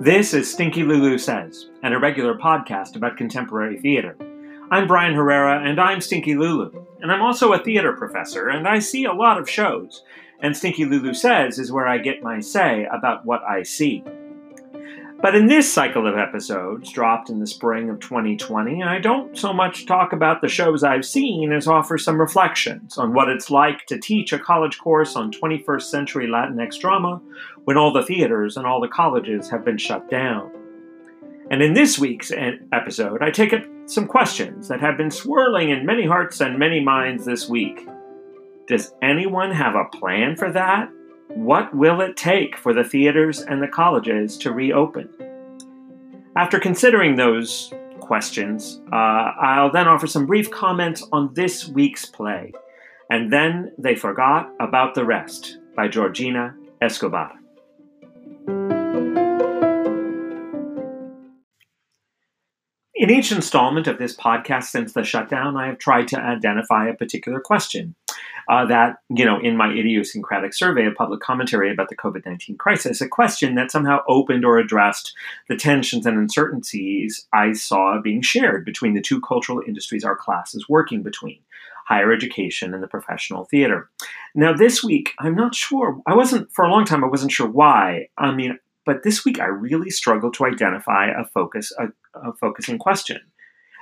This is Stinky Lulu Says, an irregular podcast about contemporary theater. I'm Brian Herrera, and I'm Stinky Lulu. And I'm also a theater professor, and I see a lot of shows. And Stinky Lulu Says is where I get my say about what I see. But in this cycle of episodes, dropped in the spring of 2020, I don't so much talk about the shows I've seen as offer some reflections on what it's like to teach a college course on 21st century Latinx drama when all the theaters and all the colleges have been shut down. And in this week's episode, I take up some questions that have been swirling in many hearts and many minds this week. Does anyone have a plan for that? What will it take for the theaters and the colleges to reopen? After considering those questions, uh, I'll then offer some brief comments on this week's play. And then they forgot about the rest by Georgina Escobar. In each installment of this podcast since the shutdown, I have tried to identify a particular question uh, that, you know, in my idiosyncratic survey of public commentary about the COVID 19 crisis, a question that somehow opened or addressed the tensions and uncertainties I saw being shared between the two cultural industries our class is working between higher education and the professional theater. Now, this week, I'm not sure, I wasn't, for a long time, I wasn't sure why. I mean, but this week I really struggled to identify a focus, a, a focusing question.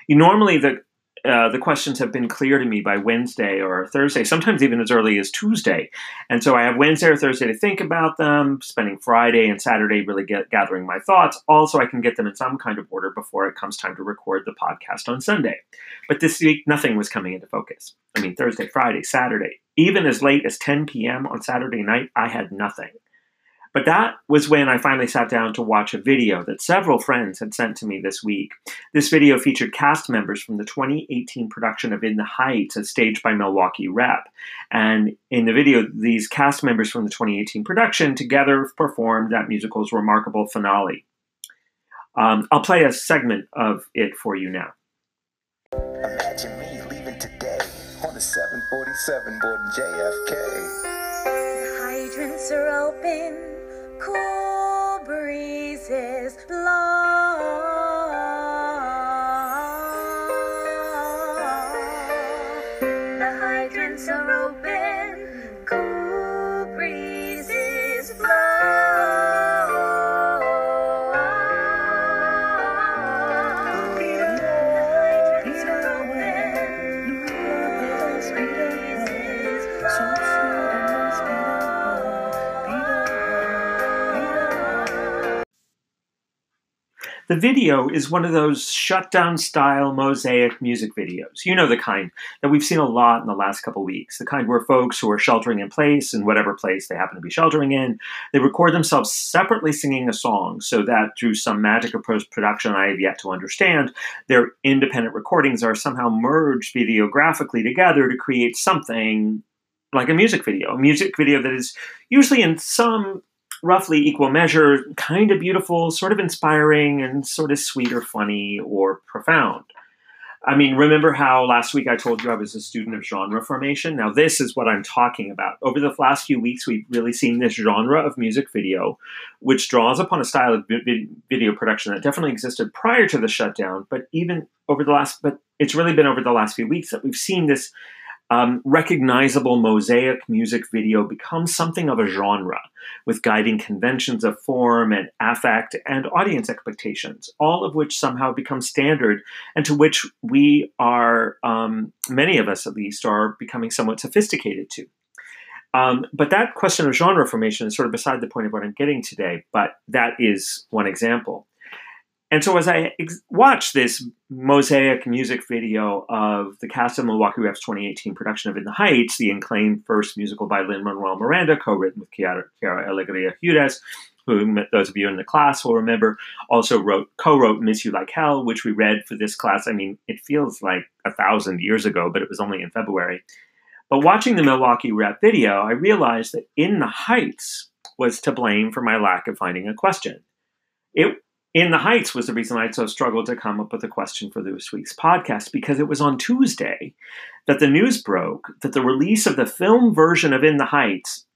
You, normally, the uh, the questions have been clear to me by Wednesday or Thursday, sometimes even as early as Tuesday. And so I have Wednesday or Thursday to think about them, spending Friday and Saturday really get, gathering my thoughts. Also, I can get them in some kind of order before it comes time to record the podcast on Sunday. But this week, nothing was coming into focus. I mean, Thursday, Friday, Saturday, even as late as 10 p.m. on Saturday night, I had nothing. But that was when I finally sat down to watch a video that several friends had sent to me this week. This video featured cast members from the 2018 production of In the Heights, as staged by Milwaukee Rep. And in the video, these cast members from the 2018 production together performed that musical's remarkable finale. Um, I'll play a segment of it for you now. Imagine me leaving today on the 747 board JFK. The hydrants are open cool breezes blow. The video is one of those shutdown style mosaic music videos. You know the kind that we've seen a lot in the last couple weeks. The kind where folks who are sheltering in place, in whatever place they happen to be sheltering in, they record themselves separately singing a song so that through some magic of post production I have yet to understand, their independent recordings are somehow merged videographically together to create something like a music video. A music video that is usually in some roughly equal measure, kind of beautiful, sort of inspiring, and sort of sweet or funny or profound. I mean, remember how last week I told you I was a student of genre formation? Now, this is what I'm talking about. Over the last few weeks, we've really seen this genre of music video, which draws upon a style of video production that definitely existed prior to the shutdown, but even over the last, but it's really been over the last few weeks that we've seen this um, recognizable mosaic music video becomes something of a genre, with guiding conventions of form and affect and audience expectations, all of which somehow become standard and to which we are, um, many of us at least, are becoming somewhat sophisticated to. Um, but that question of genre formation is sort of beside the point of what I'm getting today, but that is one example. And so as I ex- watched this mosaic music video of the cast of Milwaukee Rep's 2018 production of In the Heights, the acclaimed first musical by Lin-Manuel Miranda, co-written with Quiara Alegria Hudes, who those of you in the class will remember, also wrote co-wrote Miss You Like Hell, which we read for this class. I mean, it feels like a thousand years ago, but it was only in February. But watching the Milwaukee Rep video, I realized that In the Heights was to blame for my lack of finding a question. It In the Heights was the reason I so struggled to come up with a question for this week's podcast because it was on Tuesday that the news broke that the release of the film version of In the Heights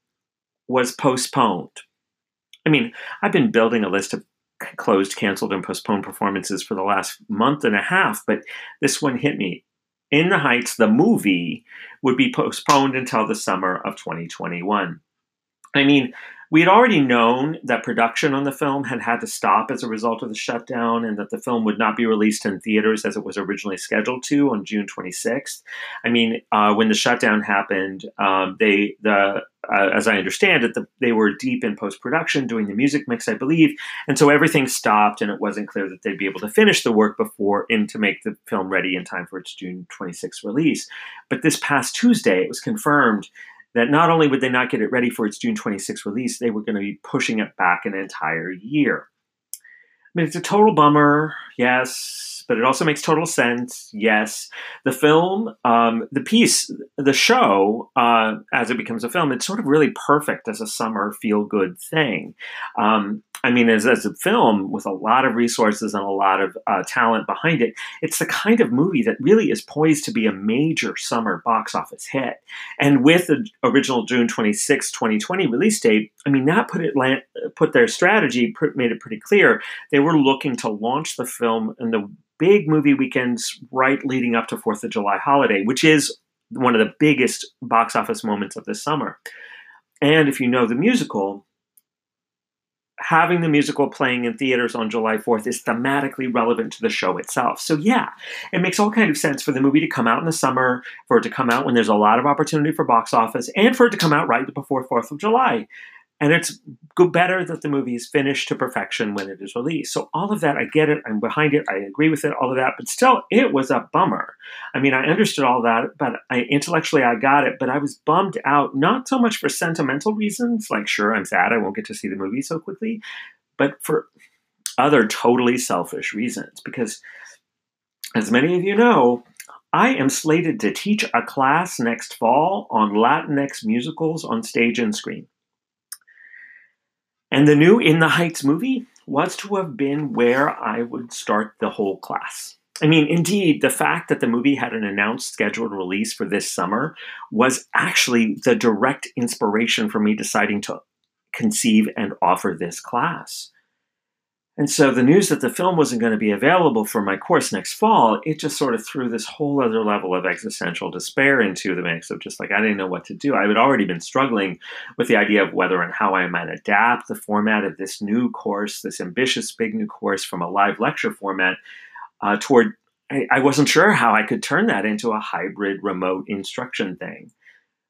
was postponed. I mean, I've been building a list of closed, canceled, and postponed performances for the last month and a half, but this one hit me. In the Heights, the movie, would be postponed until the summer of 2021. I mean, we had already known that production on the film had had to stop as a result of the shutdown and that the film would not be released in theaters as it was originally scheduled to on June 26th. I mean, uh, when the shutdown happened, um, they the uh, as I understand it, the, they were deep in post production doing the music mix, I believe, and so everything stopped, and it wasn't clear that they'd be able to finish the work before in to make the film ready in time for its June 26th release. But this past Tuesday, it was confirmed that not only would they not get it ready for its June 26th release, they were going to be pushing it back an entire year. Mean, it's a total bummer, yes, but it also makes total sense, yes. The film, um, the piece, the show, uh, as it becomes a film, it's sort of really perfect as a summer feel good thing. Um, I mean, as, as a film with a lot of resources and a lot of uh, talent behind it, it's the kind of movie that really is poised to be a major summer box office hit. And with the original June 26, 2020 release date, I mean, that put it put their strategy made it pretty clear they were looking to launch the film in the big movie weekends right leading up to Fourth of July holiday, which is one of the biggest box office moments of this summer. And if you know the musical, having the musical playing in theaters on July 4th is thematically relevant to the show itself. So yeah, it makes all kind of sense for the movie to come out in the summer, for it to come out when there's a lot of opportunity for box office, and for it to come out right before 4th of July. And it's good, better that the movie is finished to perfection when it is released. So all of that, I get it. I'm behind it. I agree with it. All of that, but still, it was a bummer. I mean, I understood all that, but I, intellectually, I got it. But I was bummed out, not so much for sentimental reasons, like sure, I'm sad I won't get to see the movie so quickly, but for other totally selfish reasons. Because, as many of you know, I am slated to teach a class next fall on Latinx musicals on stage and screen. And the new In the Heights movie was to have been where I would start the whole class. I mean, indeed, the fact that the movie had an announced scheduled release for this summer was actually the direct inspiration for me deciding to conceive and offer this class. And so the news that the film wasn't going to be available for my course next fall, it just sort of threw this whole other level of existential despair into the mix of just like, I didn't know what to do. I had already been struggling with the idea of whether and how I might adapt the format of this new course, this ambitious big new course from a live lecture format uh, toward, I, I wasn't sure how I could turn that into a hybrid remote instruction thing.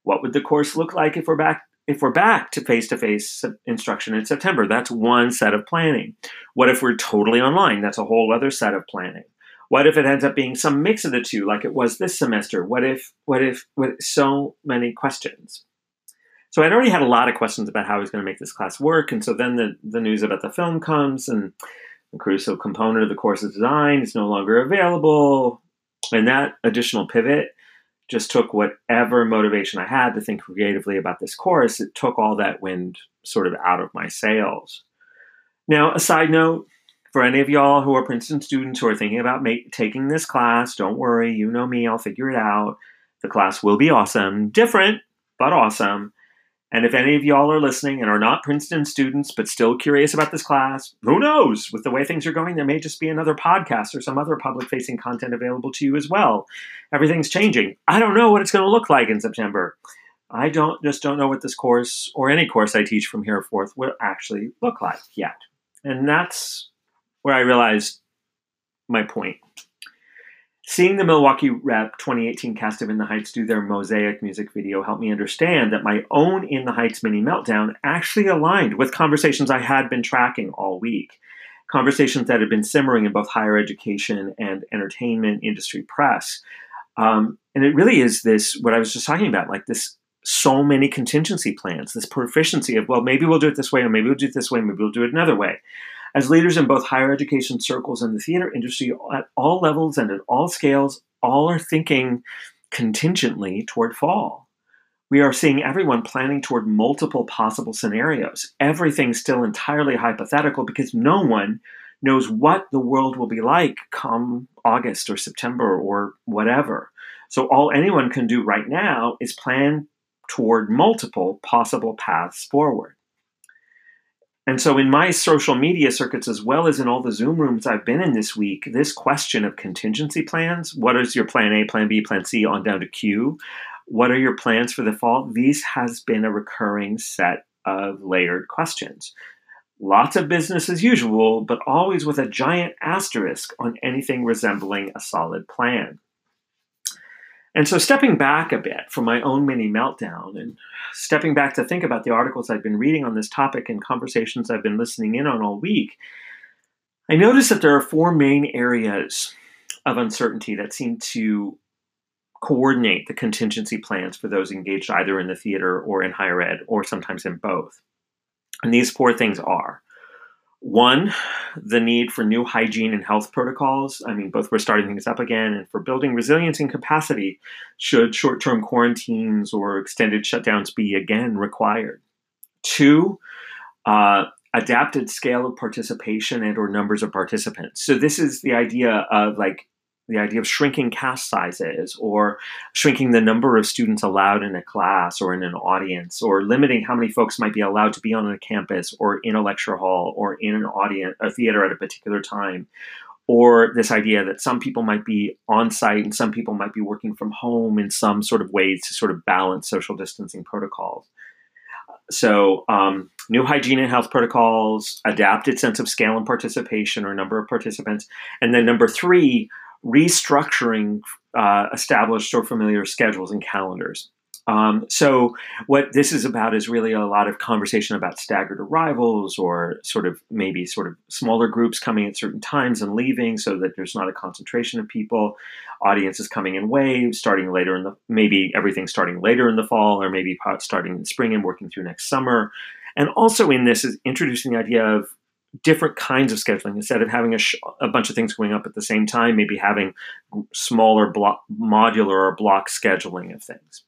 What would the course look like if we're back if we're back to face to face instruction in September, that's one set of planning. What if we're totally online? That's a whole other set of planning. What if it ends up being some mix of the two, like it was this semester? What if, what if, what, so many questions. So I'd already had a lot of questions about how I was going to make this class work. And so then the, the news about the film comes and the crucial component of the course's design is no longer available. And that additional pivot just took whatever motivation I had to think creatively about this course, it took all that wind sort of out of my sails. Now, a side note for any of y'all who are Princeton students who are thinking about taking this class, don't worry, you know me, I'll figure it out. The class will be awesome, different, but awesome. And if any of y'all are listening and are not Princeton students but still curious about this class, who knows? With the way things are going, there may just be another podcast or some other public facing content available to you as well. Everything's changing. I don't know what it's going to look like in September. I don't just don't know what this course or any course I teach from here forth will actually look like yet. And that's where I realized my point. Seeing the Milwaukee Rep 2018 cast of In the Heights do their Mosaic music video helped me understand that my own In the Heights mini meltdown actually aligned with conversations I had been tracking all week. Conversations that had been simmering in both higher education and entertainment industry press. Um, and it really is this, what I was just talking about, like this so many contingency plans, this proficiency of, well, maybe we'll do it this way, or maybe we'll do it this way, maybe we'll do it another way. As leaders in both higher education circles and the theater industry at all levels and at all scales, all are thinking contingently toward fall. We are seeing everyone planning toward multiple possible scenarios. Everything's still entirely hypothetical because no one knows what the world will be like come August or September or whatever. So all anyone can do right now is plan toward multiple possible paths forward. And so, in my social media circuits, as well as in all the Zoom rooms I've been in this week, this question of contingency plans what is your plan A, plan B, plan C, on down to Q? What are your plans for the fall? These has been a recurring set of layered questions. Lots of business as usual, but always with a giant asterisk on anything resembling a solid plan. And so, stepping back a bit from my own mini meltdown and stepping back to think about the articles I've been reading on this topic and conversations I've been listening in on all week, I noticed that there are four main areas of uncertainty that seem to coordinate the contingency plans for those engaged either in the theater or in higher ed, or sometimes in both. And these four things are one, the need for new hygiene and health protocols. I mean, both we're starting things up again and for building resilience and capacity should short term quarantines or extended shutdowns be again required. Two, uh, adapted scale of participation and or numbers of participants. So this is the idea of like the idea of shrinking class sizes or shrinking the number of students allowed in a class or in an audience or limiting how many folks might be allowed to be on a campus or in a lecture hall or in an audience a theater at a particular time. Or this idea that some people might be on site and some people might be working from home in some sort of ways to sort of balance social distancing protocols. So um, new hygiene and health protocols adapted sense of scale and participation or number of participants and then number three restructuring uh, established or familiar schedules and calendars. Um, so, what this is about is really a lot of conversation about staggered arrivals or sort of maybe sort of smaller groups coming at certain times and leaving so that there's not a concentration of people. Audiences coming in waves, starting later in the maybe everything starting later in the fall or maybe starting in spring and working through next summer. And also in this is introducing the idea of different kinds of scheduling. Instead of having a, sh- a bunch of things going up at the same time maybe having smaller block modular or block scheduling of things.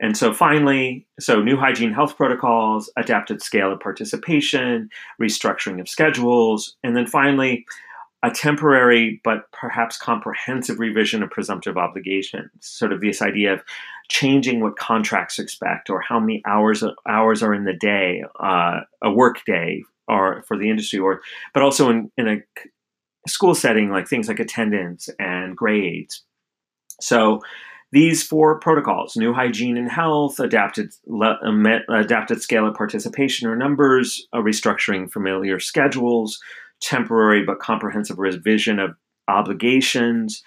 And so finally so new hygiene health protocols adapted scale of participation restructuring of schedules and then finally a temporary but perhaps comprehensive revision of presumptive obligations. Sort of this idea of changing what contracts expect or how many hours hours are in the day uh, a work day or for the industry, or but also in, in a school setting like things like attendance and grades. So these four protocols new hygiene and health adapted adapted scale of participation or numbers restructuring familiar schedules temporary but comprehensive revision of obligations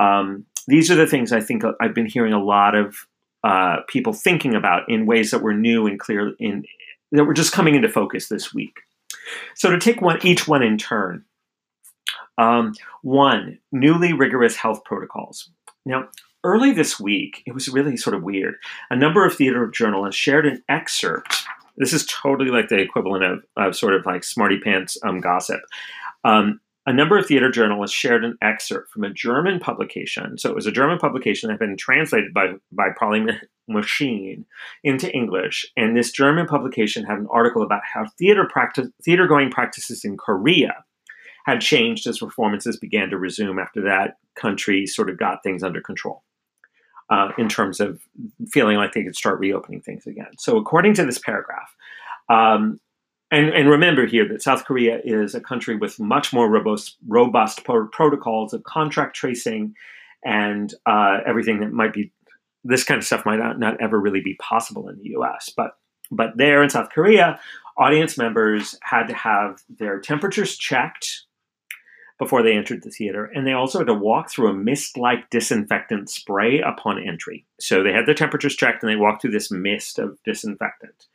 um, these are the things i think i've been hearing a lot of uh, people thinking about in ways that were new and clear in that were just coming into focus this week so to take one each one in turn. Um, one, newly rigorous health protocols. Now, early this week, it was really sort of weird. A number of theater journalists shared an excerpt. This is totally like the equivalent of, of sort of like smarty pants um, gossip. Um, a number of theater journalists shared an excerpt from a German publication. So it was a German publication that had been translated by, by Polly Machine into English. And this German publication had an article about how theater practice, theater going practices in Korea had changed as performances began to resume after that country sort of got things under control. Uh, in terms of feeling like they could start reopening things again. So, according to this paragraph, um, and, and, remember here that South Korea is a country with much more robust, robust pro- protocols of contract tracing and uh, everything that might be this kind of stuff might not, not ever really be possible in the US. But but there in South Korea, audience members had to have their temperatures checked before they entered the theater, and they also had to walk through a mist-like disinfectant spray upon entry. So they had their temperatures checked, and they walked through this mist of disinfectant.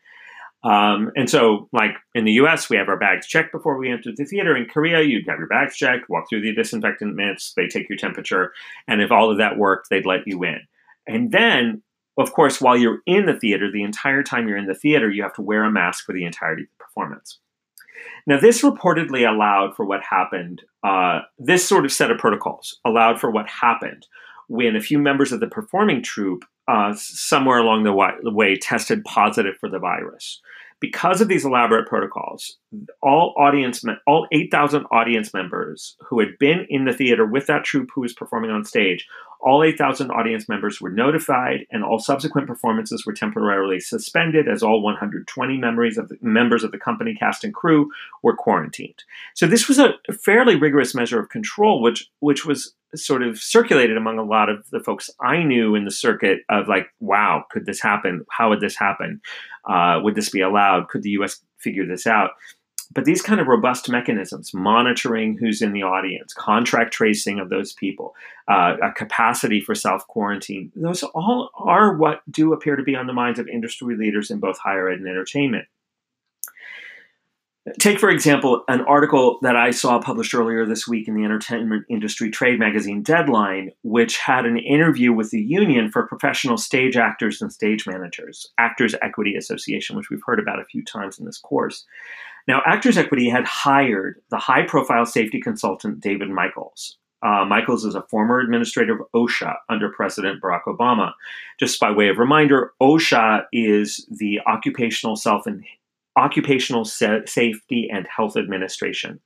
Um, and so, like in the US, we have our bags checked before we enter the theater. In Korea, you'd have your bags checked, walk through the disinfectant mitts, they take your temperature, and if all of that worked, they'd let you in. And then, of course, while you're in the theater, the entire time you're in the theater, you have to wear a mask for the entirety of the performance. Now, this reportedly allowed for what happened, uh, this sort of set of protocols allowed for what happened when a few members of the performing troupe uh, somewhere along the way tested positive for the virus. because of these elaborate protocols, all audience, all 8,000 audience members who had been in the theater with that troupe who was performing on stage, all 8,000 audience members were notified, and all subsequent performances were temporarily suspended, as all 120 memories of the, members of the company cast and crew were quarantined. So this was a fairly rigorous measure of control, which which was sort of circulated among a lot of the folks I knew in the circuit of like, wow, could this happen? How would this happen? Uh, would this be allowed? Could the U.S. figure this out? But these kind of robust mechanisms, monitoring who's in the audience, contract tracing of those people, uh, a capacity for self quarantine, those all are what do appear to be on the minds of industry leaders in both higher ed and entertainment. Take, for example, an article that I saw published earlier this week in the entertainment industry trade magazine Deadline, which had an interview with the Union for Professional Stage Actors and Stage Managers, Actors Equity Association, which we've heard about a few times in this course. Now, Actors Equity had hired the high profile safety consultant David Michaels. Uh, Michaels is a former administrator of OSHA under President Barack Obama. Just by way of reminder, OSHA is the Occupational Self and Occupational Sa- Safety and Health Administration.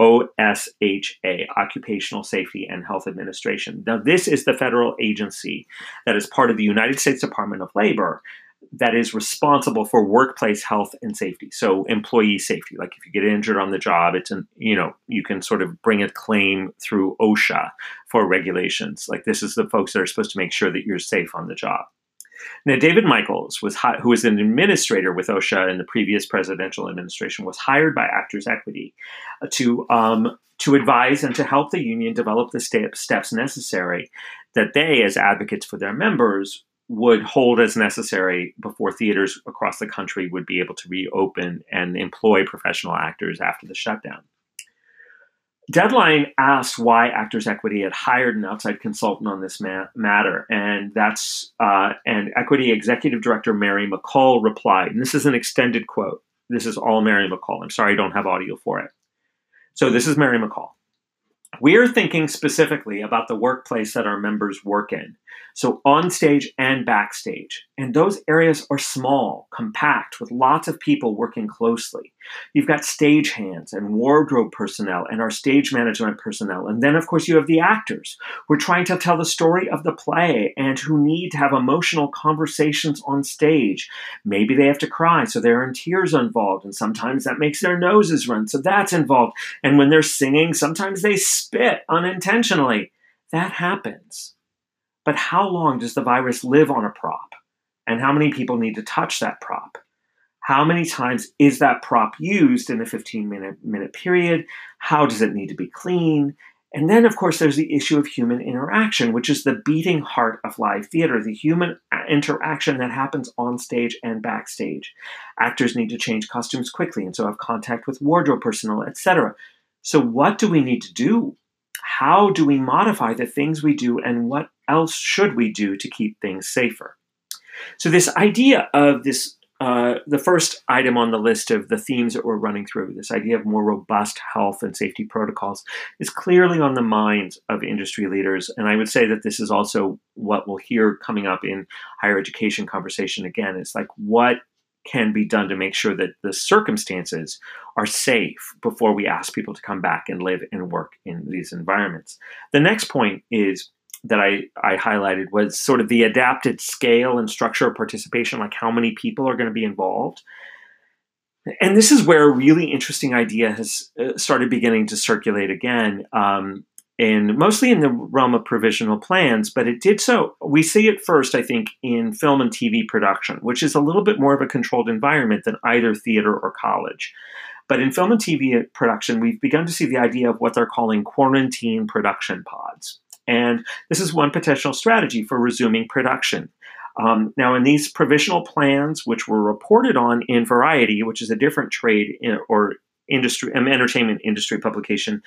OSHA, Occupational Safety and Health Administration. Now, this is the federal agency that is part of the United States Department of Labor that is responsible for workplace health and safety. So, employee safety. Like if you get injured on the job, it's an, you know, you can sort of bring a claim through OSHA for regulations. Like this is the folks that are supposed to make sure that you're safe on the job. Now, David Michaels, was hi- who was an administrator with OSHA in the previous presidential administration, was hired by Actors Equity uh, to um, to advise and to help the union develop the steps necessary that they, as advocates for their members, would hold as necessary before theaters across the country would be able to reopen and employ professional actors after the shutdown. Deadline asked why Actors Equity had hired an outside consultant on this ma- matter, and that's uh, and Equity Executive Director Mary McColl replied, and this is an extended quote. This is all Mary McColl. I'm sorry I don't have audio for it. So this is Mary McColl. We are thinking specifically about the workplace that our members work in so on stage and backstage. And those areas are small, compact, with lots of people working closely. You've got stage hands and wardrobe personnel and our stage management personnel. And then, of course, you have the actors who are trying to tell the story of the play and who need to have emotional conversations on stage. Maybe they have to cry, so they're in tears involved. And sometimes that makes their noses run, so that's involved. And when they're singing, sometimes they spit unintentionally. That happens. But how long does the virus live on a prop? And how many people need to touch that prop? How many times is that prop used in a 15 minute, minute period? How does it need to be clean? And then, of course, there's the issue of human interaction, which is the beating heart of live theater, the human uh, interaction that happens on stage and backstage. Actors need to change costumes quickly and so have contact with wardrobe personnel, etc. So, what do we need to do? How do we modify the things we do, and what else should we do to keep things safer? So, this idea of this, uh, the first item on the list of the themes that we're running through, this idea of more robust health and safety protocols, is clearly on the minds of industry leaders. And I would say that this is also what we'll hear coming up in higher education conversation again. It's like, what can be done to make sure that the circumstances are safe before we ask people to come back and live and work in these environments. The next point is that I, I highlighted was sort of the adapted scale and structure of participation, like how many people are going to be involved. And this is where a really interesting idea has uh, started beginning to circulate again, um, and mostly in the realm of provisional plans, but it did so. We see it first, I think, in film and TV production, which is a little bit more of a controlled environment than either theater or college. But in film and TV production, we've begun to see the idea of what they're calling quarantine production pods. And this is one potential strategy for resuming production. Um, now, in these provisional plans, which were reported on in Variety, which is a different trade in, or industry, um, entertainment industry publication,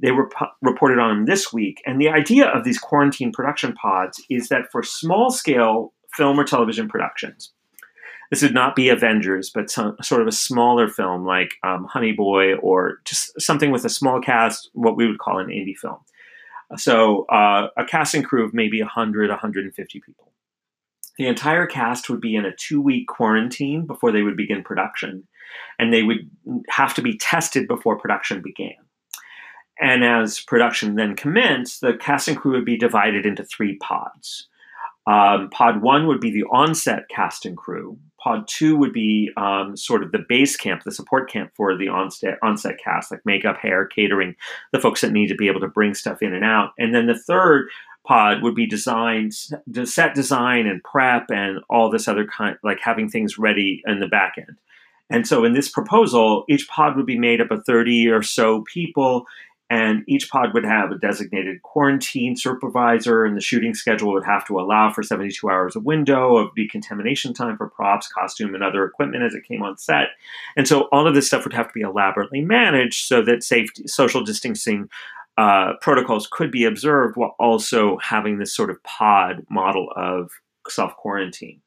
they were reported on them this week. And the idea of these quarantine production pods is that for small scale film or television productions, this would not be Avengers, but some, sort of a smaller film like um, Honey Boy or just something with a small cast, what we would call an indie film. So uh, a casting crew of maybe 100, 150 people. The entire cast would be in a two week quarantine before they would begin production, and they would have to be tested before production began. And as production then commenced, the cast and crew would be divided into three pods. Um, pod one would be the onset cast and crew. Pod two would be um, sort of the base camp, the support camp for the onset, onset cast, like makeup, hair, catering, the folks that need to be able to bring stuff in and out. And then the third pod would be designed, set design and prep and all this other kind, like having things ready in the back end. And so in this proposal, each pod would be made up of 30 or so people and each pod would have a designated quarantine supervisor and the shooting schedule would have to allow for 72 hours of window of decontamination time for props costume and other equipment as it came on set. And so all of this stuff would have to be elaborately managed so that safety social distancing uh, protocols could be observed while also having this sort of pod model of self quarantine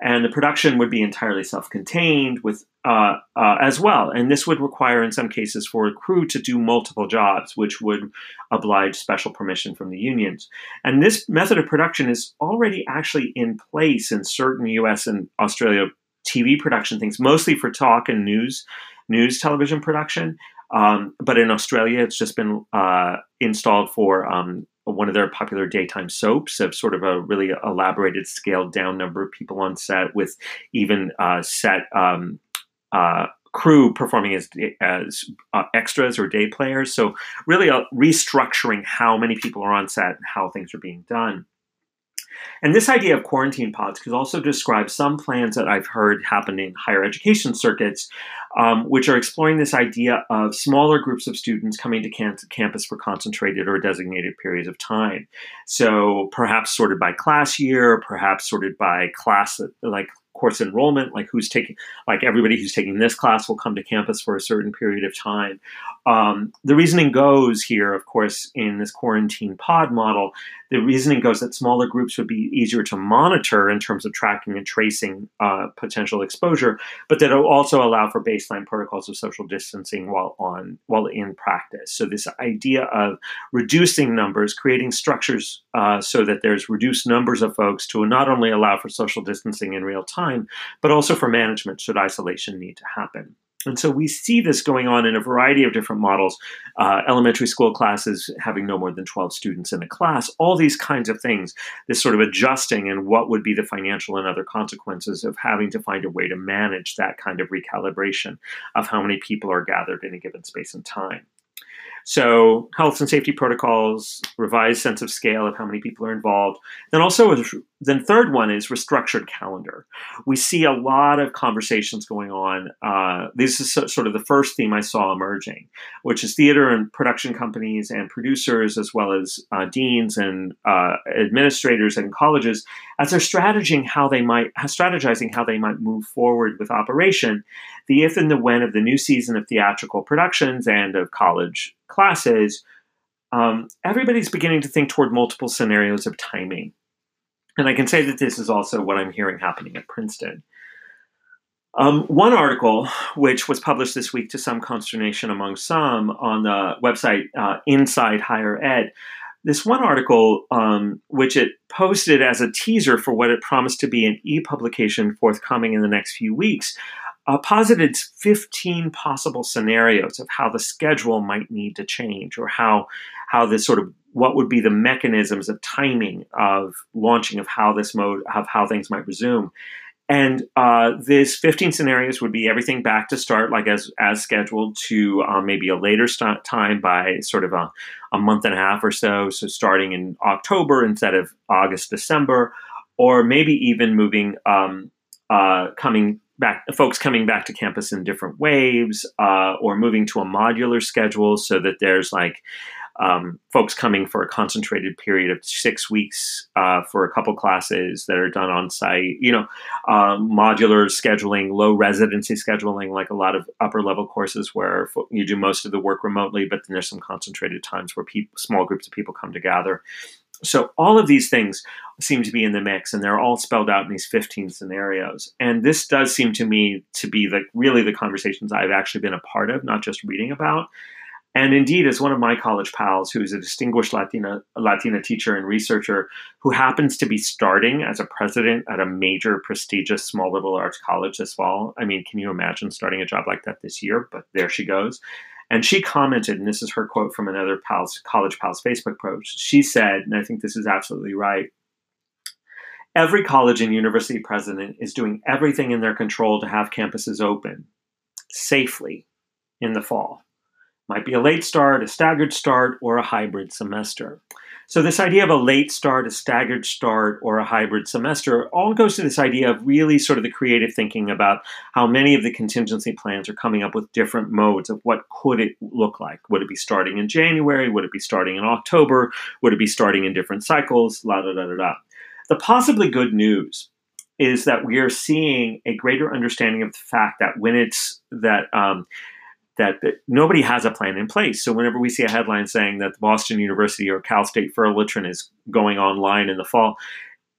and the production would be entirely self-contained with uh, uh, as well. And this would require in some cases for a crew to do multiple jobs which would oblige special permission from the unions. And this method of production is already actually in place in certain us and australia tv production things mostly for talk and news news television production. Um, but in australia it's just been uh, installed for um, one of their popular daytime soaps of sort of a really elaborated, scaled down number of people on set with even uh, set um, uh, crew performing as, as uh, extras or day players. So really uh, restructuring how many people are on set and how things are being done. And this idea of quarantine pods could also describe some plans that I've heard happen in higher education circuits, um, which are exploring this idea of smaller groups of students coming to camp- campus for concentrated or designated periods of time. So perhaps sorted by class year, perhaps sorted by class, like course enrollment, like who's taking, like everybody who's taking this class will come to campus for a certain period of time. Um, the reasoning goes here, of course, in this quarantine pod model, the reasoning goes that smaller groups would be easier to monitor in terms of tracking and tracing uh, potential exposure, but that will also allow for baseline protocols of social distancing while on while in practice. So this idea of reducing numbers, creating structures uh, so that there's reduced numbers of folks to not only allow for social distancing in real time, but also for management should isolation need to happen. And so we see this going on in a variety of different models. Uh, elementary school classes having no more than 12 students in a class, all these kinds of things, this sort of adjusting and what would be the financial and other consequences of having to find a way to manage that kind of recalibration of how many people are gathered in a given space and time. So, health and safety protocols, revised sense of scale of how many people are involved. Then also, then third one is restructured calendar. We see a lot of conversations going on. Uh, this is sort of the first theme I saw emerging, which is theater and production companies and producers, as well as uh, deans and uh, administrators and colleges, as they're strategizing how they might strategizing how they might move forward with operation. The if and the when of the new season of theatrical productions and of college classes, um, everybody's beginning to think toward multiple scenarios of timing. And I can say that this is also what I'm hearing happening at Princeton. Um, one article, which was published this week to some consternation among some on the website uh, Inside Higher Ed, this one article, um, which it posted as a teaser for what it promised to be an e publication forthcoming in the next few weeks, uh, posited 15 possible scenarios of how the schedule might need to change or how how this sort of what would be the mechanisms of timing of launching of how this mode of how things might resume. And uh, this 15 scenarios would be everything back to start like as as scheduled to um, maybe a later time by sort of a, a month and a half or so so starting in october instead of august december or maybe even moving um, uh, coming back folks coming back to campus in different waves uh, or moving to a modular schedule so that there's like um, folks coming for a concentrated period of six weeks uh, for a couple classes that are done on site you know um, modular scheduling low residency scheduling like a lot of upper level courses where you do most of the work remotely but then there's some concentrated times where people, small groups of people come together so all of these things seem to be in the mix, and they're all spelled out in these 15 scenarios. And this does seem to me to be like really the conversations I've actually been a part of, not just reading about. And indeed, as one of my college pals, who's a distinguished Latina Latina teacher and researcher, who happens to be starting as a president at a major, prestigious small liberal arts college this fall. I mean, can you imagine starting a job like that this year? But there she goes. And she commented, and this is her quote from another pal's, college pal's Facebook post. She said, and I think this is absolutely right every college and university president is doing everything in their control to have campuses open safely in the fall. Might be a late start, a staggered start, or a hybrid semester. So, this idea of a late start, a staggered start, or a hybrid semester all goes to this idea of really sort of the creative thinking about how many of the contingency plans are coming up with different modes of what could it look like. Would it be starting in January? Would it be starting in October? Would it be starting in different cycles? La da da da da. The possibly good news is that we are seeing a greater understanding of the fact that when it's that um, that, that, nobody has a plan in place. So whenever we see a headline saying that Boston University or Cal State Fullerton is going online in the fall,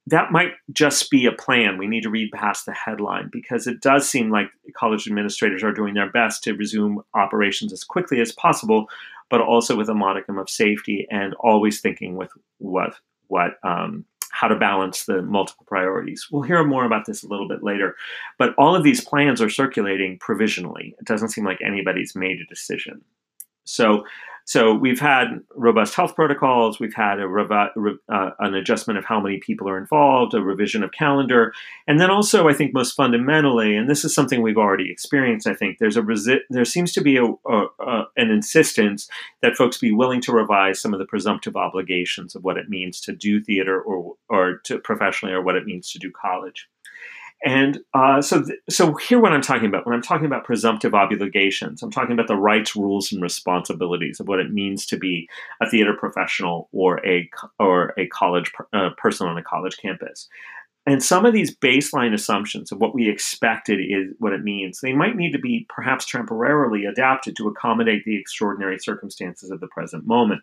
that might just be a plan. We need to read past the headline because it does seem like college administrators are doing their best to resume operations as quickly as possible, but also with a modicum of safety and always thinking with what what um, how to balance the multiple priorities. We'll hear more about this a little bit later. But all of these plans are circulating provisionally. It doesn't seem like anybody's made a decision. So so we've had robust health protocols. We've had a revi- uh, an adjustment of how many people are involved, a revision of calendar, and then also I think most fundamentally, and this is something we've already experienced. I think there's a resi- there seems to be a, a, a, an insistence that folks be willing to revise some of the presumptive obligations of what it means to do theater or or to professionally or what it means to do college. And uh, so, th- so here, what I'm talking about when I'm talking about presumptive obligations, I'm talking about the rights, rules, and responsibilities of what it means to be a theater professional or a or a college uh, person on a college campus. And some of these baseline assumptions of what we expected is what it means, they might need to be perhaps temporarily adapted to accommodate the extraordinary circumstances of the present moment.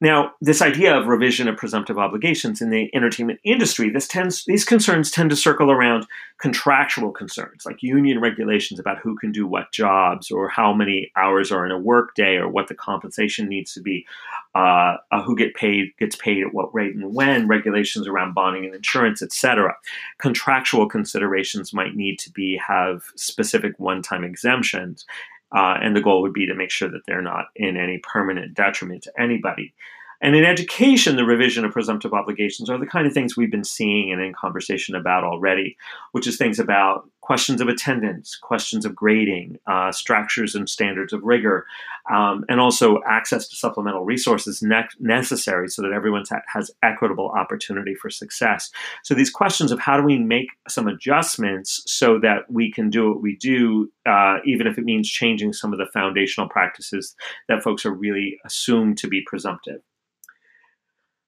Now, this idea of revision of presumptive obligations in the entertainment industry, this tends these concerns tend to circle around contractual concerns, like union regulations about who can do what jobs, or how many hours are in a workday, or what the compensation needs to be, uh, uh, who get paid gets paid at what rate and when, regulations around bonding and insurance, etc. Contractual considerations might need to be have specific one-time exemptions, uh, and the goal would be to make sure that they're not in any permanent detriment to anybody. And in education, the revision of presumptive obligations are the kind of things we've been seeing and in conversation about already, which is things about questions of attendance, questions of grading, uh, structures and standards of rigor, um, and also access to supplemental resources ne- necessary so that everyone has equitable opportunity for success. So these questions of how do we make some adjustments so that we can do what we do, uh, even if it means changing some of the foundational practices that folks are really assumed to be presumptive.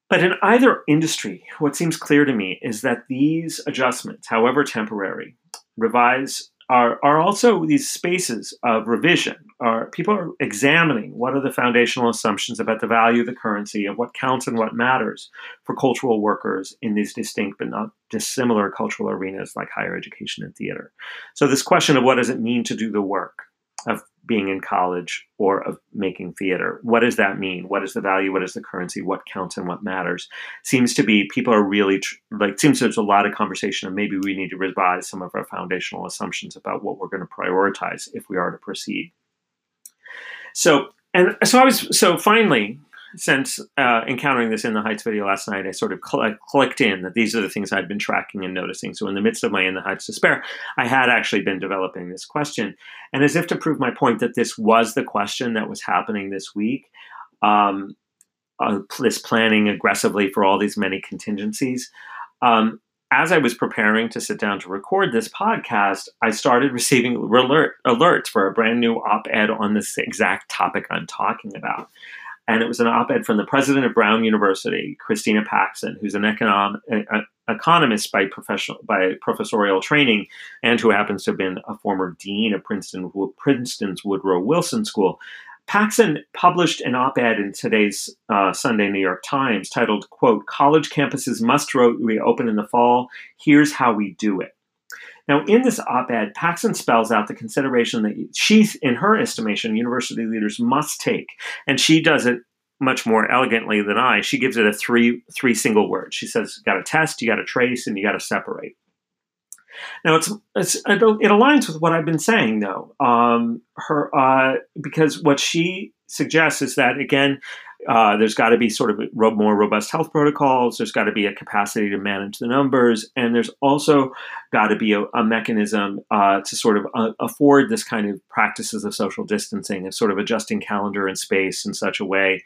But in either industry, what seems clear to me is that these adjustments, however temporary, revise are, are also these spaces of revision. Are people are examining what are the foundational assumptions about the value of the currency and what counts and what matters for cultural workers in these distinct but not dissimilar cultural arenas like higher education and theater. So this question of what does it mean to do the work of being in college or of making theater. What does that mean? What is the value? What is the currency? What counts and what matters? Seems to be people are really like seems there's a lot of conversation and maybe we need to revise some of our foundational assumptions about what we're going to prioritize if we are to proceed. So and so I was so finally since uh, encountering this in the Heights video last night, I sort of cl- clicked in that these are the things I'd been tracking and noticing. So, in the midst of my In the Heights despair, I had actually been developing this question. And as if to prove my point that this was the question that was happening this week, um, uh, this planning aggressively for all these many contingencies. Um, as I was preparing to sit down to record this podcast, I started receiving alert, alerts for a brand new op ed on this exact topic I'm talking about and it was an op-ed from the president of Brown University, Christina Paxson, who's an econom- economist by professional by professorial training, and who happens to have been a former dean of Princeton Princeton's Woodrow Wilson School. Paxson published an op-ed in today's uh, Sunday New York Times titled, "quote College campuses must reopen in the fall. Here's how we do it." Now, in this op ed, Paxson spells out the consideration that she, in her estimation, university leaders must take, and she does it much more elegantly than I. She gives it a three three single words. She says, "You got to test, you got to trace, and you got to separate." Now it's, it's it aligns with what I've been saying though. Um, her uh, because what she suggests is that again, uh, there's got to be sort of more robust health protocols. There's got to be a capacity to manage the numbers, and there's also got to be a, a mechanism uh, to sort of uh, afford this kind of practices of social distancing and sort of adjusting calendar and space in such a way.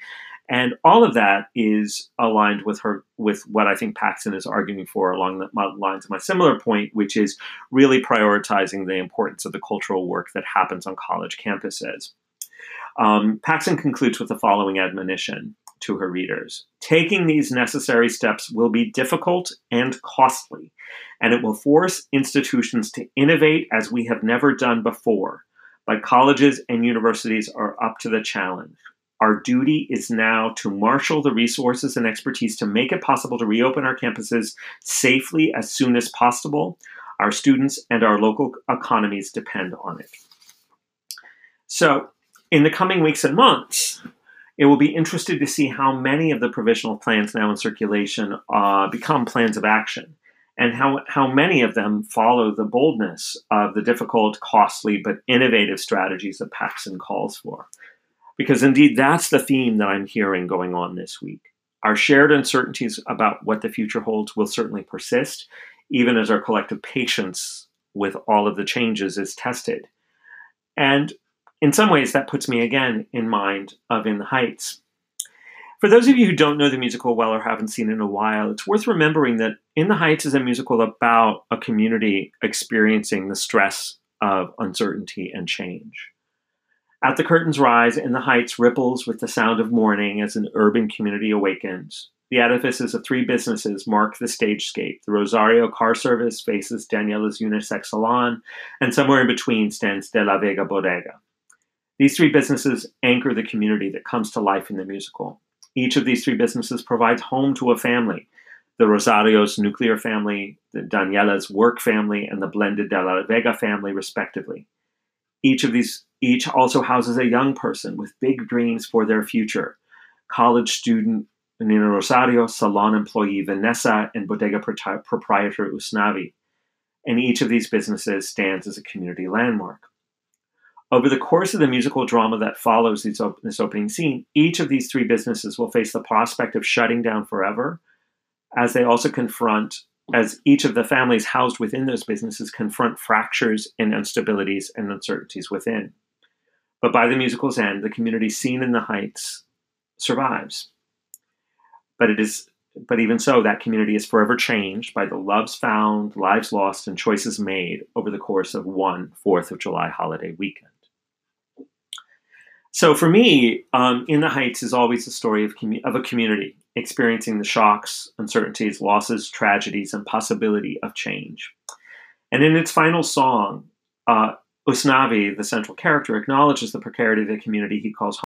And all of that is aligned with her with what I think Paxson is arguing for along the lines of my similar point, which is really prioritizing the importance of the cultural work that happens on college campuses. Um, Paxson concludes with the following admonition to her readers Taking these necessary steps will be difficult and costly, and it will force institutions to innovate as we have never done before. But colleges and universities are up to the challenge. Our duty is now to marshal the resources and expertise to make it possible to reopen our campuses safely as soon as possible. Our students and our local economies depend on it. So, in the coming weeks and months, it will be interesting to see how many of the provisional plans now in circulation uh, become plans of action and how, how many of them follow the boldness of the difficult, costly, but innovative strategies that Paxson calls for. Because indeed, that's the theme that I'm hearing going on this week. Our shared uncertainties about what the future holds will certainly persist, even as our collective patience with all of the changes is tested. And in some ways, that puts me again in mind of In the Heights. For those of you who don't know the musical well or haven't seen it in a while, it's worth remembering that In the Heights is a musical about a community experiencing the stress of uncertainty and change. At the curtain's rise, In the Heights ripples with the sound of morning as an urban community awakens. The edifices of three businesses mark the stagescape. The Rosario car service faces Daniela's unisex salon, and somewhere in between stands De La Vega Bodega. These three businesses anchor the community that comes to life in the musical. Each of these three businesses provides home to a family the Rosario's nuclear family, the Daniela's work family, and the blended De La Vega family, respectively. Each of these each also houses a young person with big dreams for their future. College student Nina Rosario, salon employee Vanessa, and bodega proprietor Usnavi. And each of these businesses stands as a community landmark. Over the course of the musical drama that follows op- this opening scene, each of these three businesses will face the prospect of shutting down forever, as they also confront, as each of the families housed within those businesses confront fractures and instabilities and uncertainties within. But by the musical's end, the community seen in the Heights survives. But it is but even so, that community is forever changed by the loves found, lives lost, and choices made over the course of one Fourth of July holiday weekend. So for me, um, In the Heights is always a story of, of a community experiencing the shocks, uncertainties, losses, tragedies, and possibility of change. And in its final song, uh, Usnavi, the central character, acknowledges the precarity of the community he calls home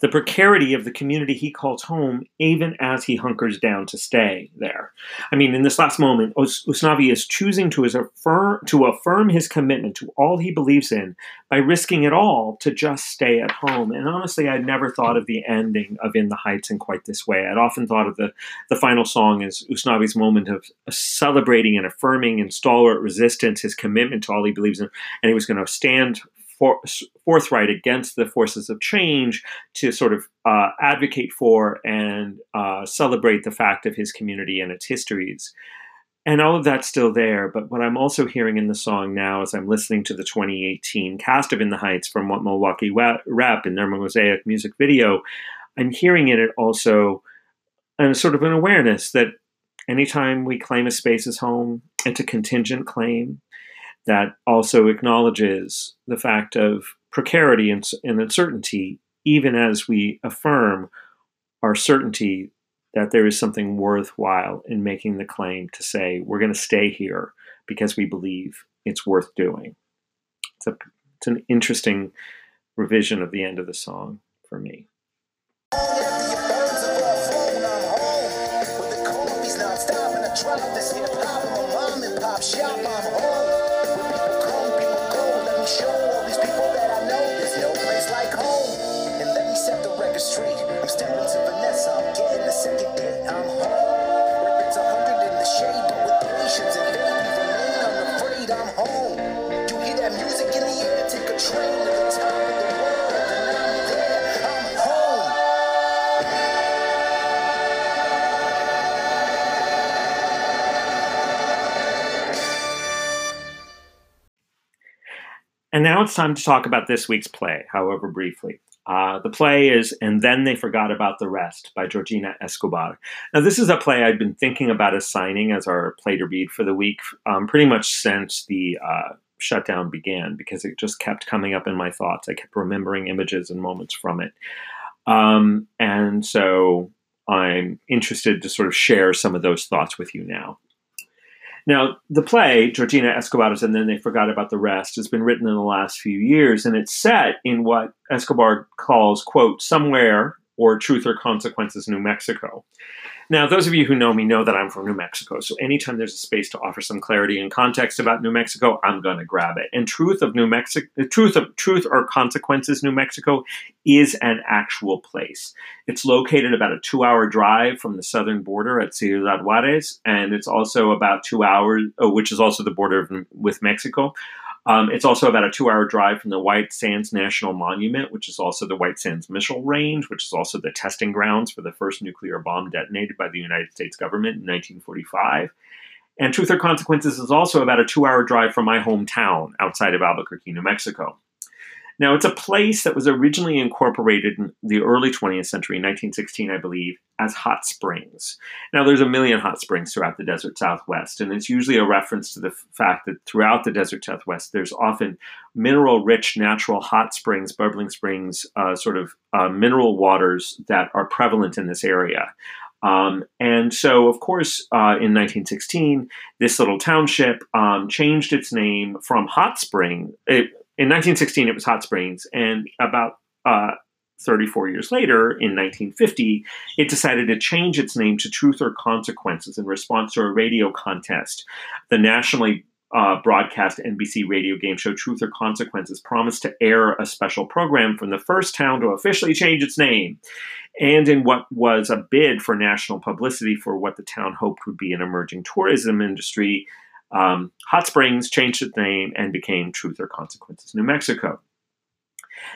the precarity of the community he calls home, even as he hunkers down to stay there. I mean, in this last moment, Usnavi is choosing to affirm, to affirm his commitment to all he believes in by risking it all to just stay at home. And honestly, I'd never thought of the ending of In the Heights in quite this way. I'd often thought of the, the final song as Usnavi's moment of celebrating and affirming in stalwart resistance, his commitment to all he believes in, and he was going to stand for, forthright against the forces of change to sort of uh, advocate for and uh, celebrate the fact of his community and its histories. And all of that's still there. But what I'm also hearing in the song now as I'm listening to the 2018 cast of In the Heights from What Milwaukee Rep in their Mosaic music video, I'm hearing in it also a sort of an awareness that anytime we claim a space as home, it's a contingent claim that also acknowledges the fact of precarity and, and uncertainty, even as we affirm our certainty that there is something worthwhile in making the claim to say we're going to stay here because we believe it's worth doing. It's, a, it's an interesting revision of the end of the song for me. And now it's time to talk about this week's play, however briefly. Uh, the play is And Then They Forgot About the Rest by Georgina Escobar. Now, this is a play I've been thinking about assigning as our play to read for the week um, pretty much since the uh, shutdown began because it just kept coming up in my thoughts. I kept remembering images and moments from it. Um, and so I'm interested to sort of share some of those thoughts with you now. Now, the play, Georgina Escobar's and Then They Forgot About the Rest, has been written in the last few years, and it's set in what Escobar calls, quote, somewhere or Truth or Consequences, New Mexico. Now, those of you who know me know that I'm from New Mexico, so anytime there's a space to offer some clarity and context about New Mexico, I'm going to grab it. And Truth of New Mexico, Truth of Truth or Consequences, New Mexico, is an actual place. It's located about a two-hour drive from the southern border at Ciudad Juarez, and it's also about two hours, oh, which is also the border with Mexico. Um, it's also about a two hour drive from the White Sands National Monument, which is also the White Sands Missile Range, which is also the testing grounds for the first nuclear bomb detonated by the United States government in 1945. And Truth or Consequences is also about a two hour drive from my hometown outside of Albuquerque, New Mexico. Now, it's a place that was originally incorporated in the early 20th century, 1916, I believe, as hot springs. Now, there's a million hot springs throughout the desert southwest, and it's usually a reference to the fact that throughout the desert southwest, there's often mineral rich natural hot springs, bubbling springs, uh, sort of uh, mineral waters that are prevalent in this area. Um, and so, of course, uh, in 1916, this little township um, changed its name from Hot Spring. It, in 1916, it was Hot Springs, and about uh, 34 years later, in 1950, it decided to change its name to Truth or Consequences in response to a radio contest. The nationally uh, broadcast NBC radio game show Truth or Consequences promised to air a special program from the first town to officially change its name. And in what was a bid for national publicity for what the town hoped would be an emerging tourism industry, um, Hot Springs changed its name and became Truth or Consequences New Mexico.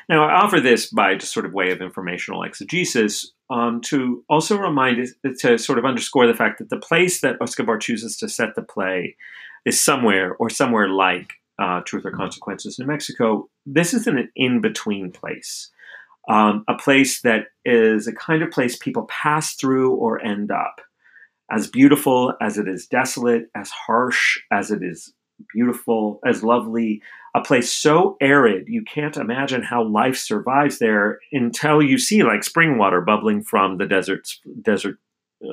Now, I offer this by just sort of way of informational exegesis um, to also remind to sort of underscore the fact that the place that Escobar chooses to set the play is somewhere or somewhere like uh, Truth or Consequences New Mexico. This is an in between place, um, a place that is a kind of place people pass through or end up as beautiful as it is desolate, as harsh as it is beautiful, as lovely, a place so arid you can't imagine how life survives there until you see like spring water bubbling from the desert's desert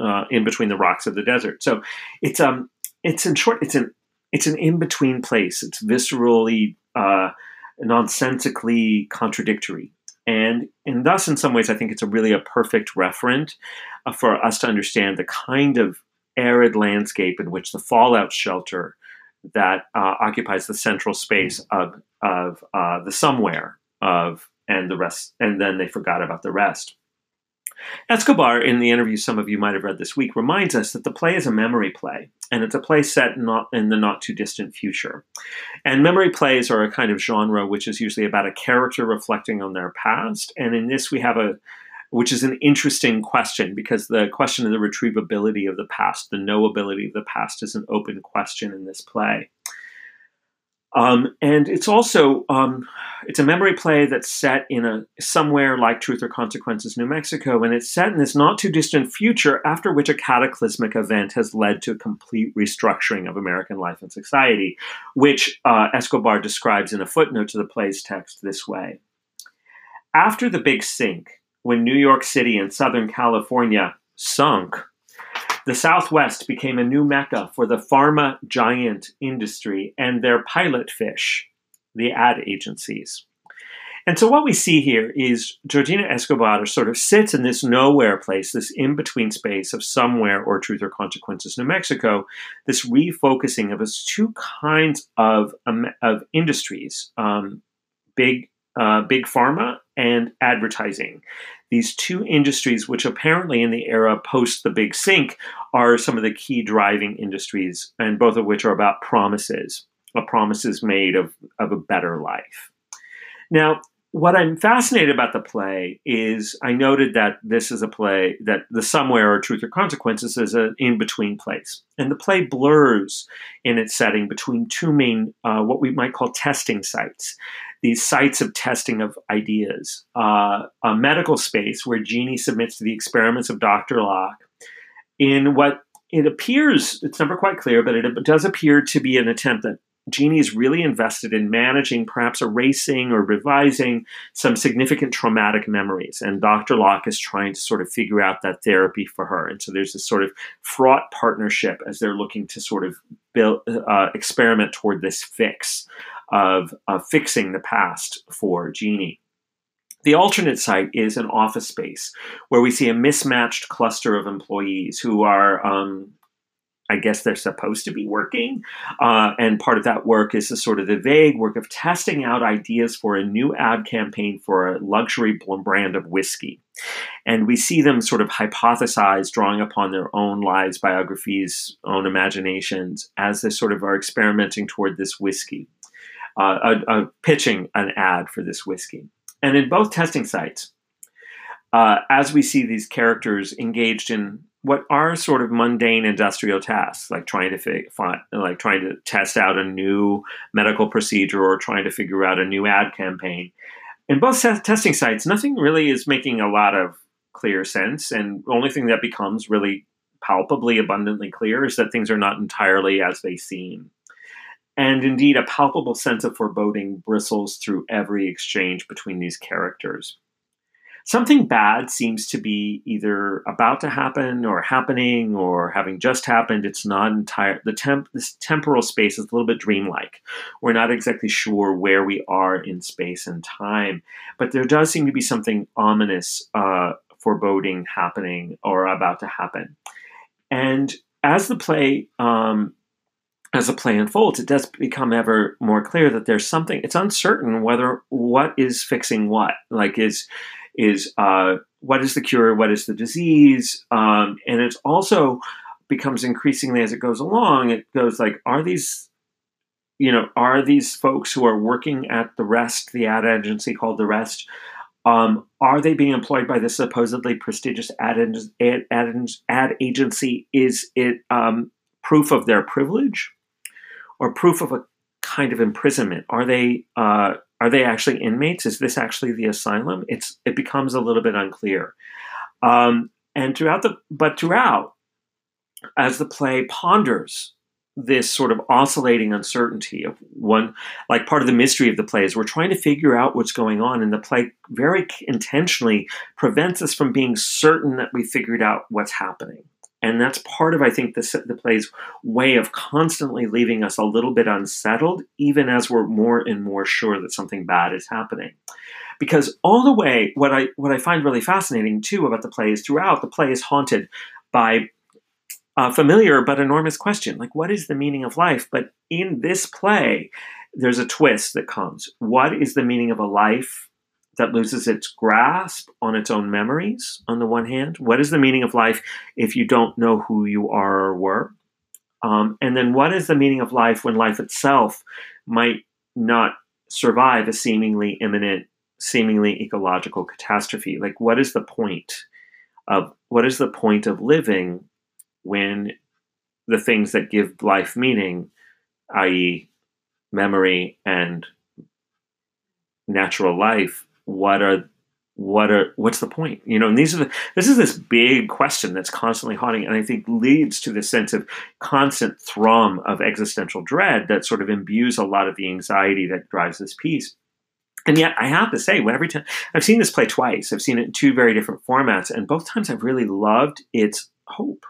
uh, in between the rocks of the desert. So it's um it's in short it's an it's an in between place. It's viscerally uh, nonsensically contradictory. And, and thus, in some ways, I think it's a really a perfect referent uh, for us to understand the kind of arid landscape in which the fallout shelter that uh, occupies the central space of, of uh, the somewhere of and the rest, and then they forgot about the rest. Escobar, in the interview some of you might have read this week, reminds us that the play is a memory play, and it's a play set not in the not too distant future. And memory plays are a kind of genre which is usually about a character reflecting on their past, and in this we have a which is an interesting question because the question of the retrievability of the past, the knowability of the past, is an open question in this play. Um, and it's also um, it's a memory play that's set in a somewhere like Truth or Consequences, New Mexico, and it's set in this not too distant future after which a cataclysmic event has led to a complete restructuring of American life and society, which uh, Escobar describes in a footnote to the play's text this way: After the Big Sink, when New York City and Southern California sunk the Southwest became a new mecca for the pharma giant industry and their pilot fish, the ad agencies. And so what we see here is Georgina Escobar sort of sits in this nowhere place, this in-between space of somewhere or truth or consequences, New Mexico, this refocusing of us two kinds of, um, of industries, um, big, uh, big pharma and advertising these two industries, which apparently in the era post the big sink are some of the key driving industries, and both of which are about promises, a promises made of, of a better life. Now, what I'm fascinated about the play is I noted that this is a play that the somewhere or truth or consequences is an in between place. And the play blurs in its setting between two main, uh, what we might call testing sites. These sites of testing of ideas. Uh, a medical space where Jeannie submits to the experiments of Dr. Locke in what it appears, it's never quite clear, but it does appear to be an attempt that Jeannie is really invested in managing, perhaps erasing or revising some significant traumatic memories. And Dr. Locke is trying to sort of figure out that therapy for her. And so there's this sort of fraught partnership as they're looking to sort of build, uh, experiment toward this fix of, of fixing the past for Jeannie. The alternate site is an office space where we see a mismatched cluster of employees who are um, I guess they're supposed to be working. Uh, and part of that work is the sort of the vague work of testing out ideas for a new ad campaign for a luxury brand of whiskey. And we see them sort of hypothesize, drawing upon their own lives, biographies, own imaginations, as they sort of are experimenting toward this whiskey, uh, uh, pitching an ad for this whiskey. And in both testing sites, uh, as we see these characters engaged in what are sort of mundane industrial tasks, like trying to fi- find, like trying to test out a new medical procedure or trying to figure out a new ad campaign. In both testing sites, nothing really is making a lot of clear sense, and the only thing that becomes really palpably abundantly clear is that things are not entirely as they seem. And indeed, a palpable sense of foreboding bristles through every exchange between these characters something bad seems to be either about to happen or happening or having just happened. It's not entire. The temp, this temporal space is a little bit dreamlike. We're not exactly sure where we are in space and time, but there does seem to be something ominous, uh, foreboding happening or about to happen. And as the play um, as the play unfolds, it does become ever more clear that there's something. It's uncertain whether what is fixing what. Like is is uh, what is the cure, what is the disease, um, and it also becomes increasingly as it goes along. It goes like, are these, you know, are these folks who are working at the Rest, the ad agency called the Rest, um, are they being employed by the supposedly prestigious ad, ad, ad, ad agency? Is it um, proof of their privilege or proof of a kind of imprisonment? Are they uh, are they actually inmates? Is this actually the asylum? It's it becomes a little bit unclear. Um, and throughout the but throughout, as the play ponders this sort of oscillating uncertainty of one like part of the mystery of the play is we're trying to figure out what's going on and the play very intentionally prevents us from being certain that we figured out what's happening and that's part of, I think, the, the play's way of constantly leaving us a little bit unsettled, even as we're more and more sure that something bad is happening. Because all the way, what I what I find really fascinating too about the play is throughout the play is haunted by a familiar but enormous question, like what is the meaning of life? But in this play, there's a twist that comes. What is the meaning of a life that loses its grasp on its own memories, on the one hand? What is the meaning of life if you don't know who you are or were? Um, and then what is the meaning of life when life itself might not survive a seemingly imminent, seemingly ecological catastrophe? Like, what is the point of what is the point of living when the things that give life meaning, i.e., memory and natural life, what are what are what's the point? You know and these are the this is this big question that's constantly haunting and i think leads to this sense of constant thrum of existential dread that sort of imbues a lot of the anxiety that drives this piece. And yet i have to say when every time i've seen this play twice. I've seen it in two very different formats and both times i've really loved its hope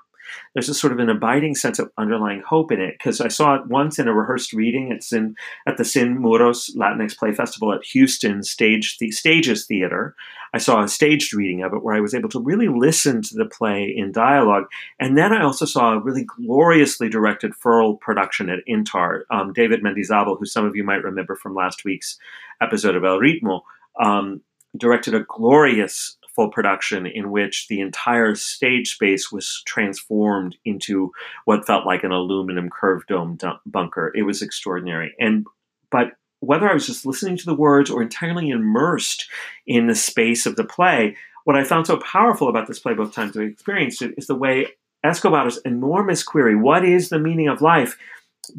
there's a sort of an abiding sense of underlying hope in it because I saw it once in a rehearsed reading at Sin at the Sin Muros Latinx Play Festival at Houston Stage the Stages Theater. I saw a staged reading of it where I was able to really listen to the play in dialogue, and then I also saw a really gloriously directed Furl production at Intar. Um, David Mendizabal, who some of you might remember from last week's episode of El Ritmo. Um, directed a glorious full production in which the entire stage space was transformed into what felt like an aluminum curved dome bunker. It was extraordinary. And but whether I was just listening to the words or entirely immersed in the space of the play, what I found so powerful about this play both times I experienced it is the way Escobar's enormous query, what is the meaning of life,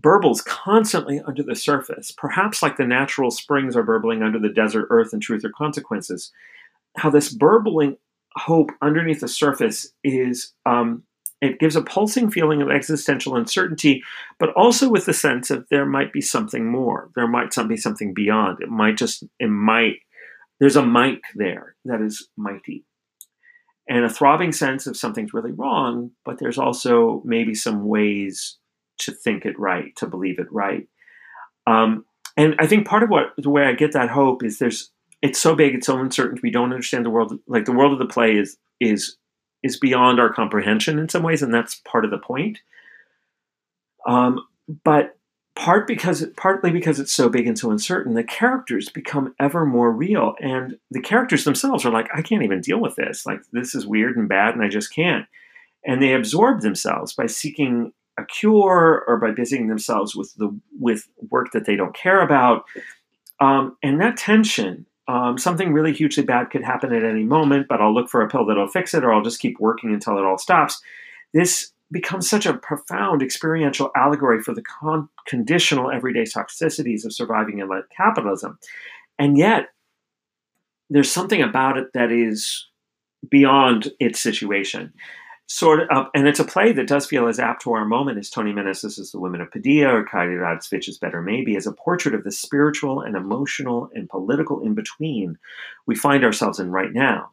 burbles constantly under the surface, perhaps like the natural springs are burbling under the desert earth and truth or consequences. How this burbling hope underneath the surface is um, it gives a pulsing feeling of existential uncertainty, but also with the sense of there might be something more. There might be something beyond. It might just, it might, there's a might there that is mighty. And a throbbing sense of something's really wrong, but there's also maybe some ways to think it right, to believe it right. Um, and I think part of what the way I get that hope is there's it's so big, it's so uncertain. We don't understand the world. Like the world of the play is is is beyond our comprehension in some ways, and that's part of the point. Um, but part because partly because it's so big and so uncertain, the characters become ever more real, and the characters themselves are like, I can't even deal with this. Like this is weird and bad, and I just can't. And they absorb themselves by seeking a cure or by busying themselves with the with work that they don't care about. Um, and that tension um, something really hugely bad could happen at any moment, but I'll look for a pill that'll fix it, or I'll just keep working until it all stops. This becomes such a profound experiential allegory for the con- conditional everyday toxicities of surviving in capitalism. And yet, there's something about it that is beyond its situation sort of, and it's a play that does feel as apt to our moment as Tony Meneses' The Women of Padilla or Kairi Radcvich's Better Maybe, as a portrait of the spiritual and emotional and political in between we find ourselves in right now.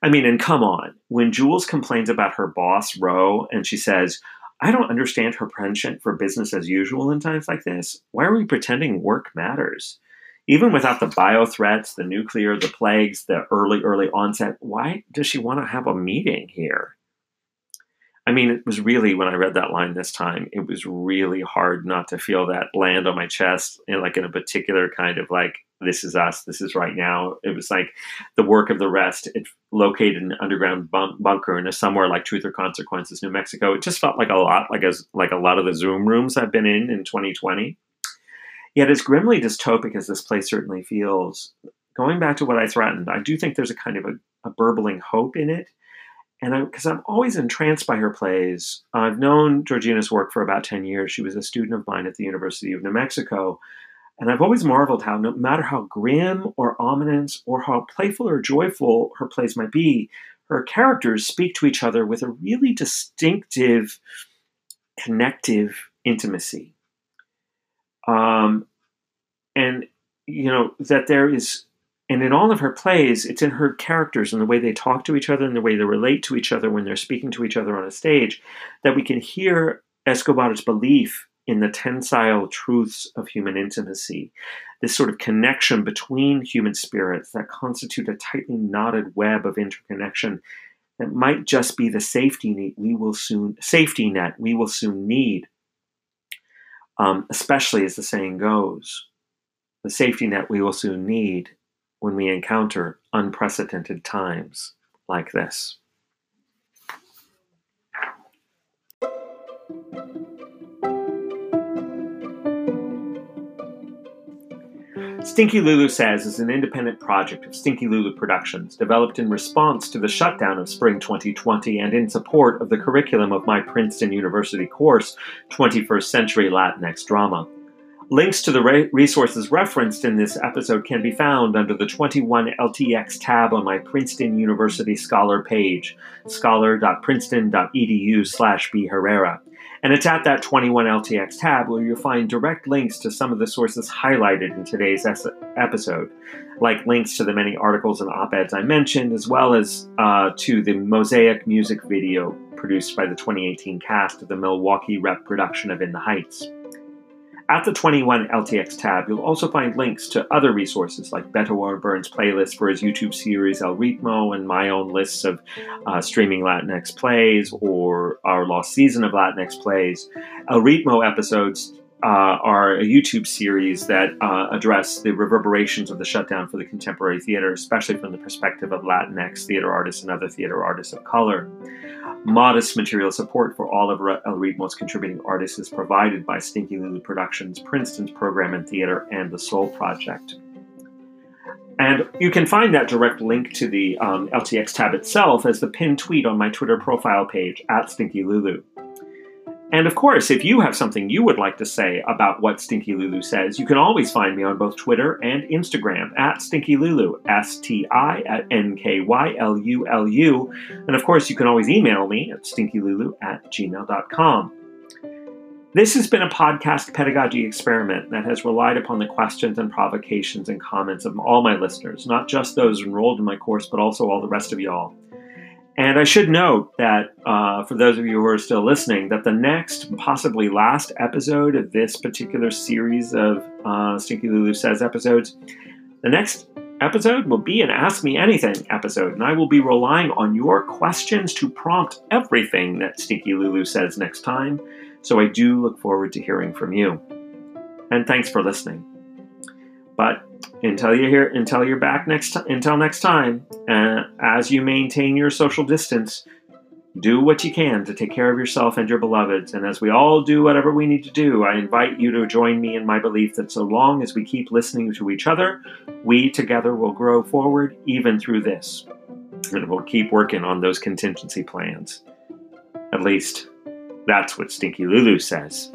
I mean, and come on, when Jules complains about her boss, Ro, and she says, I don't understand her penchant for business as usual in times like this. Why are we pretending work matters? Even without the bio threats, the nuclear, the plagues, the early, early onset, why does she want to have a meeting here? I mean, it was really when I read that line this time, it was really hard not to feel that land on my chest, in like in a particular kind of like, this is us, this is right now. It was like the work of the rest. It located in an underground bunk- bunker in a somewhere like Truth or Consequences, New Mexico. It just felt like a lot, like as like a lot of the Zoom rooms I've been in in 2020. Yet, as grimly dystopic as this place certainly feels, going back to what I threatened, I do think there's a kind of a, a burbling hope in it and because I'm always entranced by her plays. I've known Georgina's work for about 10 years. She was a student of mine at the University of New Mexico. And I've always marveled how, no matter how grim or ominous or how playful or joyful her plays might be, her characters speak to each other with a really distinctive, connective intimacy. Um, and, you know, that there is and in all of her plays, it's in her characters and the way they talk to each other and the way they relate to each other when they're speaking to each other on a stage that we can hear Escobar's belief in the tensile truths of human intimacy, this sort of connection between human spirits that constitute a tightly knotted web of interconnection that might just be the safety net we will soon safety net we will soon need. Um, especially as the saying goes, the safety net we will soon need when we encounter unprecedented times like this. Stinky Lulu Says is an independent project of Stinky Lulu Productions, developed in response to the shutdown of spring 2020 and in support of the curriculum of my Princeton University course, 21st Century Latinx Drama. Links to the re- resources referenced in this episode can be found under the 21LTX tab on my Princeton University Scholar page, scholar.princeton.edu slash bherrera. And it's at that 21LTX tab where you'll find direct links to some of the sources highlighted in today's es- episode, like links to the many articles and op eds I mentioned, as well as uh, to the Mosaic music video produced by the 2018 cast of the Milwaukee rep production of In the Heights. At the 21 LTX tab, you'll also find links to other resources like Beto O'Byrne's playlist for his YouTube series El Ritmo and my own lists of uh, streaming Latinx plays or our lost season of Latinx plays. El Ritmo episodes uh, are a YouTube series that uh, address the reverberations of the shutdown for the contemporary theater, especially from the perspective of Latinx theater artists and other theater artists of color. Modest material support for all of El Ritmo's contributing artists is provided by Stinky Lulu Productions, Princeton's Program and Theater, and the Soul Project. And you can find that direct link to the um, LTX tab itself as the pinned tweet on my Twitter profile page at Stinky Lulu. And of course, if you have something you would like to say about what Stinky Lulu says, you can always find me on both Twitter and Instagram at Stinky Lulu, S T I N K Y L U L U. And of course, you can always email me at stinkylulu at gmail.com. This has been a podcast pedagogy experiment that has relied upon the questions and provocations and comments of all my listeners, not just those enrolled in my course, but also all the rest of y'all. And I should note that uh, for those of you who are still listening, that the next, possibly last episode of this particular series of uh, Stinky Lulu Says episodes, the next episode will be an Ask Me Anything episode, and I will be relying on your questions to prompt everything that Stinky Lulu says next time. So I do look forward to hearing from you. And thanks for listening. But until you're here, until you're back next, until next time, uh, as you maintain your social distance, do what you can to take care of yourself and your beloveds. And as we all do whatever we need to do, I invite you to join me in my belief that so long as we keep listening to each other, we together will grow forward even through this. And we'll keep working on those contingency plans. At least, that's what Stinky Lulu says.